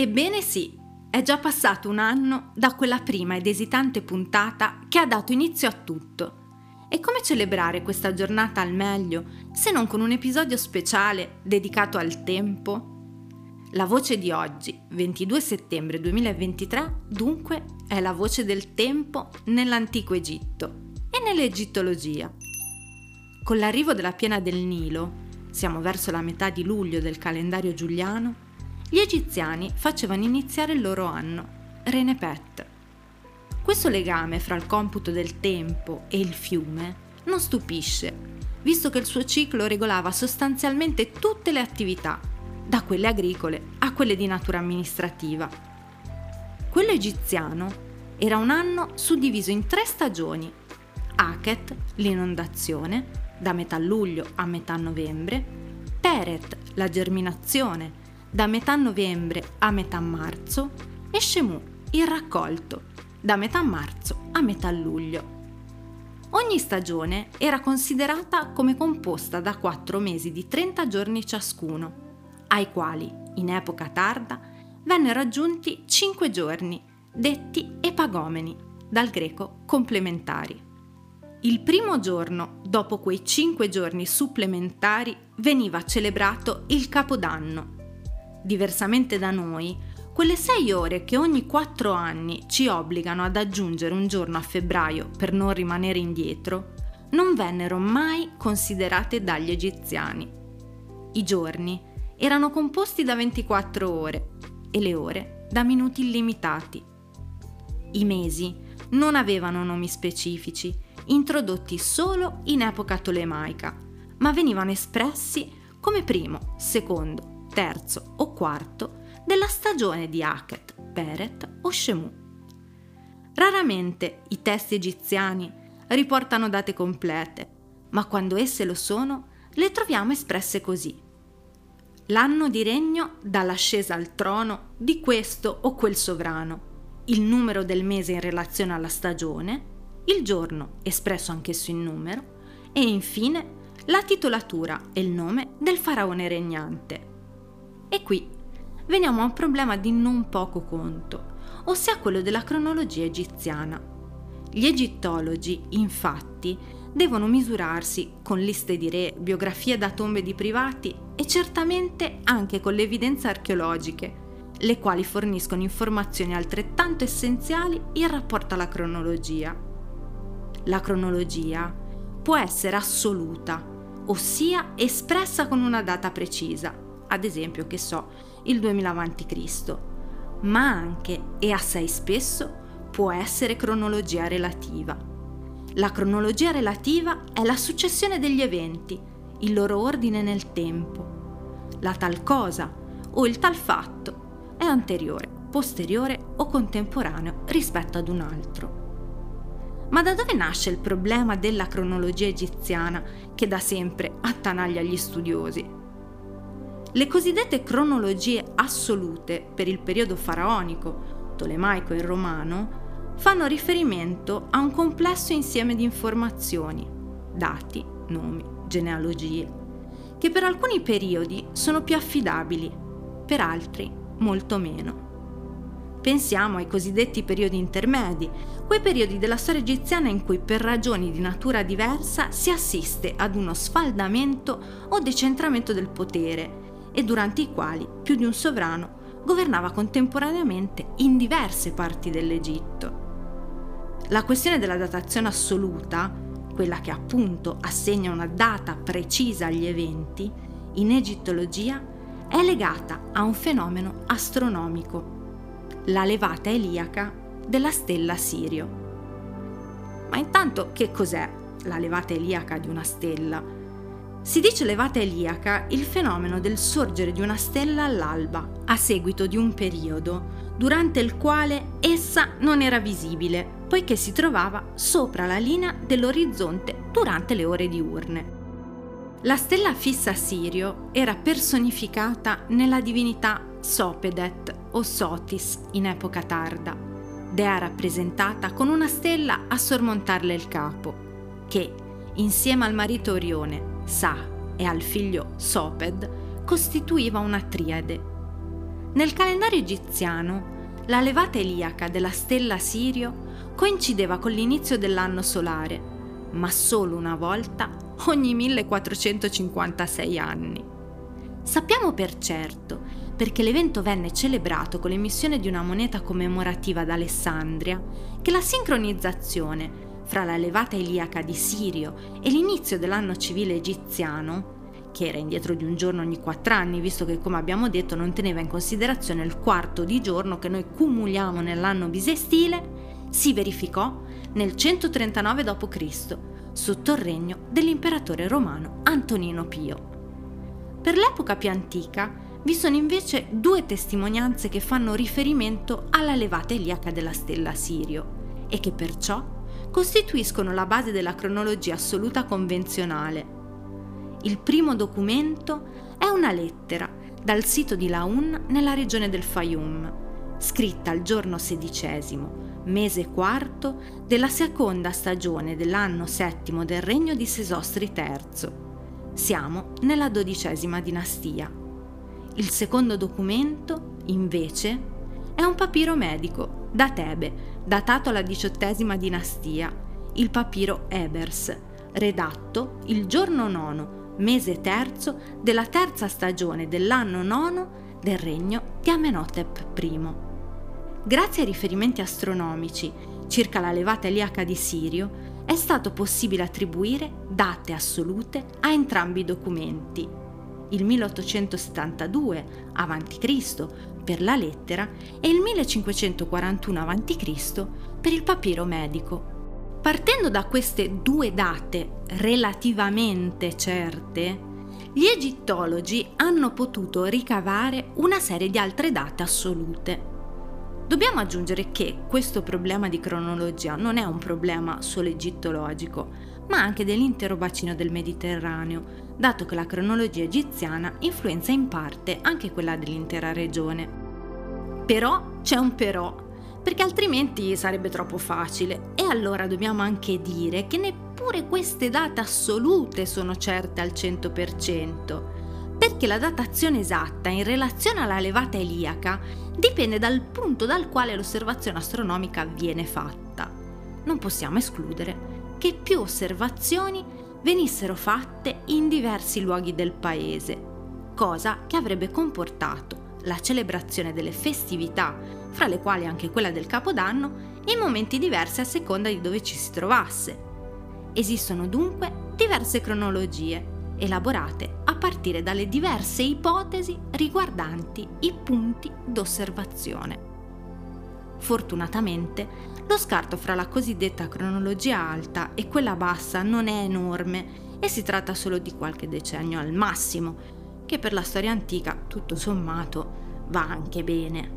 Ebbene sì, è già passato un anno da quella prima ed esitante puntata che ha dato inizio a tutto. E come celebrare questa giornata al meglio se non con un episodio speciale dedicato al tempo? La voce di oggi, 22 settembre 2023, dunque è la voce del tempo nell'antico Egitto e nell'egittologia. Con l'arrivo della piena del Nilo, siamo verso la metà di luglio del calendario giuliano, gli egiziani facevano iniziare il loro anno, Renepet. Questo legame fra il computo del tempo e il fiume non stupisce, visto che il suo ciclo regolava sostanzialmente tutte le attività, da quelle agricole a quelle di natura amministrativa. Quello egiziano era un anno suddiviso in tre stagioni. Aket, l'inondazione, da metà luglio a metà novembre, Peret, la germinazione, da metà novembre a metà marzo e Shemu, il raccolto, da metà marzo a metà luglio. Ogni stagione era considerata come composta da quattro mesi di 30 giorni ciascuno, ai quali, in epoca tarda, vennero aggiunti cinque giorni, detti epagomeni, dal greco complementari. Il primo giorno, dopo quei cinque giorni supplementari, veniva celebrato il Capodanno. Diversamente da noi, quelle sei ore che ogni quattro anni ci obbligano ad aggiungere un giorno a febbraio per non rimanere indietro, non vennero mai considerate dagli egiziani. I giorni erano composti da 24 ore e le ore da minuti illimitati. I mesi non avevano nomi specifici introdotti solo in epoca tolemaica, ma venivano espressi come primo, secondo, terzo o quarto della stagione di Aket, Peret o Shemu. Raramente i testi egiziani riportano date complete, ma quando esse lo sono, le troviamo espresse così. L'anno di regno dall'ascesa al trono di questo o quel sovrano, il numero del mese in relazione alla stagione, il giorno, espresso anch'esso in numero, e infine la titolatura e il nome del faraone regnante. E qui veniamo a un problema di non poco conto, ossia quello della cronologia egiziana. Gli egittologi, infatti, devono misurarsi con liste di re, biografie da tombe di privati e certamente anche con le evidenze archeologiche, le quali forniscono informazioni altrettanto essenziali in rapporto alla cronologia la cronologia può essere assoluta, ossia espressa con una data precisa, ad esempio, che so, il 2000 a.C., ma anche, e assai spesso, può essere cronologia relativa. La cronologia relativa è la successione degli eventi, il loro ordine nel tempo. La tal cosa o il tal fatto è anteriore, posteriore o contemporaneo rispetto ad un altro. Ma da dove nasce il problema della cronologia egiziana che da sempre attanaglia gli studiosi? Le cosiddette cronologie assolute per il periodo faraonico, tolemaico e romano fanno riferimento a un complesso insieme di informazioni, dati, nomi, genealogie, che per alcuni periodi sono più affidabili, per altri molto meno. Pensiamo ai cosiddetti periodi intermedi, quei periodi della storia egiziana in cui per ragioni di natura diversa si assiste ad uno sfaldamento o decentramento del potere e durante i quali più di un sovrano governava contemporaneamente in diverse parti dell'Egitto. La questione della datazione assoluta, quella che appunto assegna una data precisa agli eventi, in egittologia è legata a un fenomeno astronomico la levata eliaca della stella Sirio. Ma intanto che cos'è la levata eliaca di una stella? Si dice levata eliaca il fenomeno del sorgere di una stella all'alba, a seguito di un periodo durante il quale essa non era visibile, poiché si trovava sopra la linea dell'orizzonte durante le ore diurne. La stella fissa Sirio era personificata nella divinità Sopedet o Sotis in epoca tarda, dea rappresentata con una stella a sormontarle il capo, che, insieme al marito Orione, Sa, e al figlio Soped, costituiva una triade. Nel calendario egiziano, la levata eliaca della stella Sirio coincideva con l'inizio dell'anno solare, ma solo una volta ogni 1456 anni. Sappiamo per certo, perché l'evento venne celebrato con l'emissione di una moneta commemorativa ad Alessandria, che la sincronizzazione fra la levata eliaca di Sirio e l'inizio dell'anno civile egiziano, che era indietro di un giorno ogni quattro anni, visto che come abbiamo detto non teneva in considerazione il quarto di giorno che noi cumuliamo nell'anno bisestile, si verificò nel 139 d.C., sotto il regno dell'imperatore romano Antonino Pio. Per l'epoca più antica vi sono invece due testimonianze che fanno riferimento alla levata eliaca della stella Sirio e che perciò costituiscono la base della cronologia assoluta convenzionale. Il primo documento è una lettera dal sito di Laun nella regione del Fayum, scritta il giorno sedicesimo, mese quarto della seconda stagione dell'anno settimo del regno di Sesostri III. Siamo nella dodicesima dinastia. Il secondo documento, invece, è un papiro medico da Tebe, datato alla diciottesima dinastia, il papiro Ebers, redatto il giorno nono, mese terzo della terza stagione dell'anno nono del regno di Amenhotep I. Grazie ai riferimenti astronomici circa la levata eliaca di Sirio, è stato possibile attribuire date assolute a entrambi i documenti. Il 1872 a.C. per la lettera e il 1541 a.C. per il papiro medico. Partendo da queste due date relativamente certe, gli egittologi hanno potuto ricavare una serie di altre date assolute. Dobbiamo aggiungere che questo problema di cronologia non è un problema solo egittologico, ma anche dell'intero bacino del Mediterraneo, dato che la cronologia egiziana influenza in parte anche quella dell'intera regione. Però c'è un però, perché altrimenti sarebbe troppo facile e allora dobbiamo anche dire che neppure queste date assolute sono certe al 100% perché la datazione esatta in relazione alla levata eliaca dipende dal punto dal quale l'osservazione astronomica viene fatta. Non possiamo escludere che più osservazioni venissero fatte in diversi luoghi del paese, cosa che avrebbe comportato la celebrazione delle festività, fra le quali anche quella del Capodanno, in momenti diversi a seconda di dove ci si trovasse. Esistono dunque diverse cronologie elaborate a partire dalle diverse ipotesi riguardanti i punti d'osservazione. Fortunatamente, lo scarto fra la cosiddetta cronologia alta e quella bassa non è enorme e si tratta solo di qualche decennio al massimo, che per la storia antica, tutto sommato, va anche bene.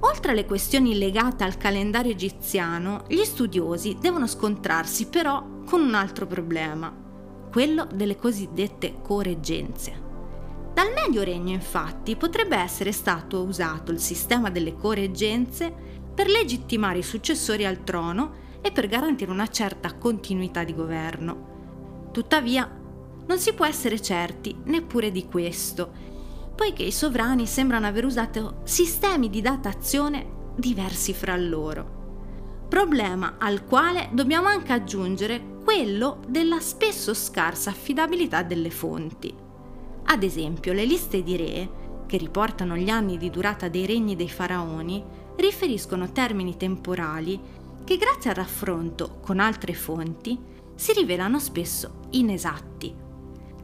Oltre alle questioni legate al calendario egiziano, gli studiosi devono scontrarsi però con un altro problema, quello delle cosiddette correggenze. Dal Medio Regno, infatti, potrebbe essere stato usato il sistema delle correggenze per legittimare i successori al trono e per garantire una certa continuità di governo. Tuttavia, non si può essere certi neppure di questo, poiché i sovrani sembrano aver usato sistemi di datazione diversi fra loro. Problema al quale dobbiamo anche aggiungere quello della spesso scarsa affidabilità delle fonti. Ad esempio, le liste di re, che riportano gli anni di durata dei regni dei faraoni, riferiscono termini temporali che grazie al raffronto con altre fonti si rivelano spesso inesatti.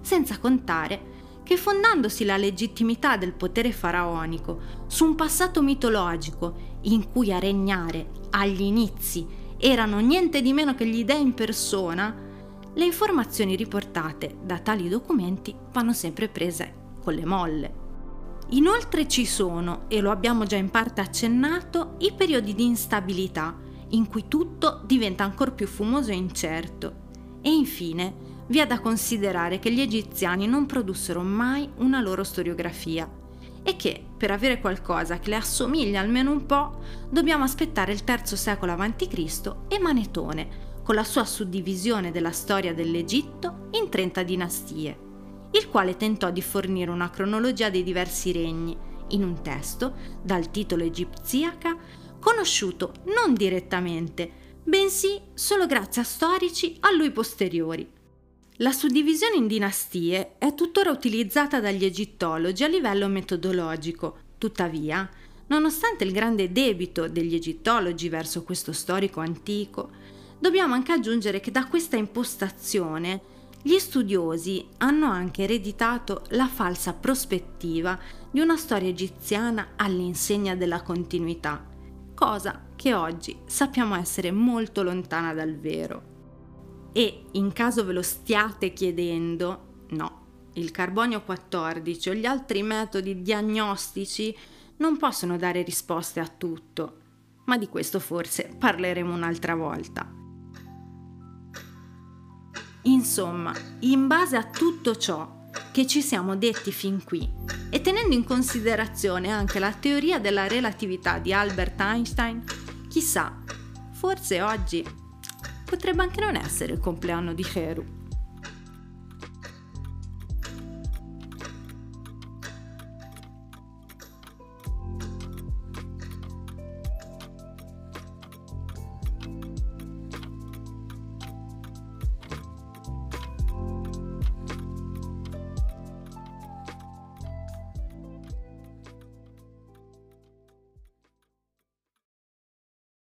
Senza contare che fondandosi la legittimità del potere faraonico su un passato mitologico in cui a regnare agli inizi erano niente di meno che gli dei in persona, le informazioni riportate da tali documenti vanno sempre prese con le molle. Inoltre ci sono, e lo abbiamo già in parte accennato, i periodi di instabilità, in cui tutto diventa ancora più fumoso e incerto. E infine, vi è da considerare che gli egiziani non produssero mai una loro storiografia e che, per avere qualcosa che le assomiglia almeno un po', dobbiamo aspettare il III secolo a.C. e Manetone, con la sua suddivisione della storia dell'Egitto in 30 dinastie, il quale tentò di fornire una cronologia dei diversi regni, in un testo dal titolo egiziaca conosciuto non direttamente, bensì solo grazie a storici a lui posteriori. La suddivisione in dinastie è tuttora utilizzata dagli egittologi a livello metodologico, tuttavia, nonostante il grande debito degli egittologi verso questo storico antico, dobbiamo anche aggiungere che da questa impostazione gli studiosi hanno anche ereditato la falsa prospettiva di una storia egiziana all'insegna della continuità, cosa che oggi sappiamo essere molto lontana dal vero. E in caso ve lo stiate chiedendo, no, il carbonio 14 o gli altri metodi diagnostici non possono dare risposte a tutto, ma di questo forse parleremo un'altra volta. Insomma, in base a tutto ciò che ci siamo detti fin qui e tenendo in considerazione anche la teoria della relatività di Albert Einstein, chissà, forse oggi potrebbe anche non essere il compleanno di Heru.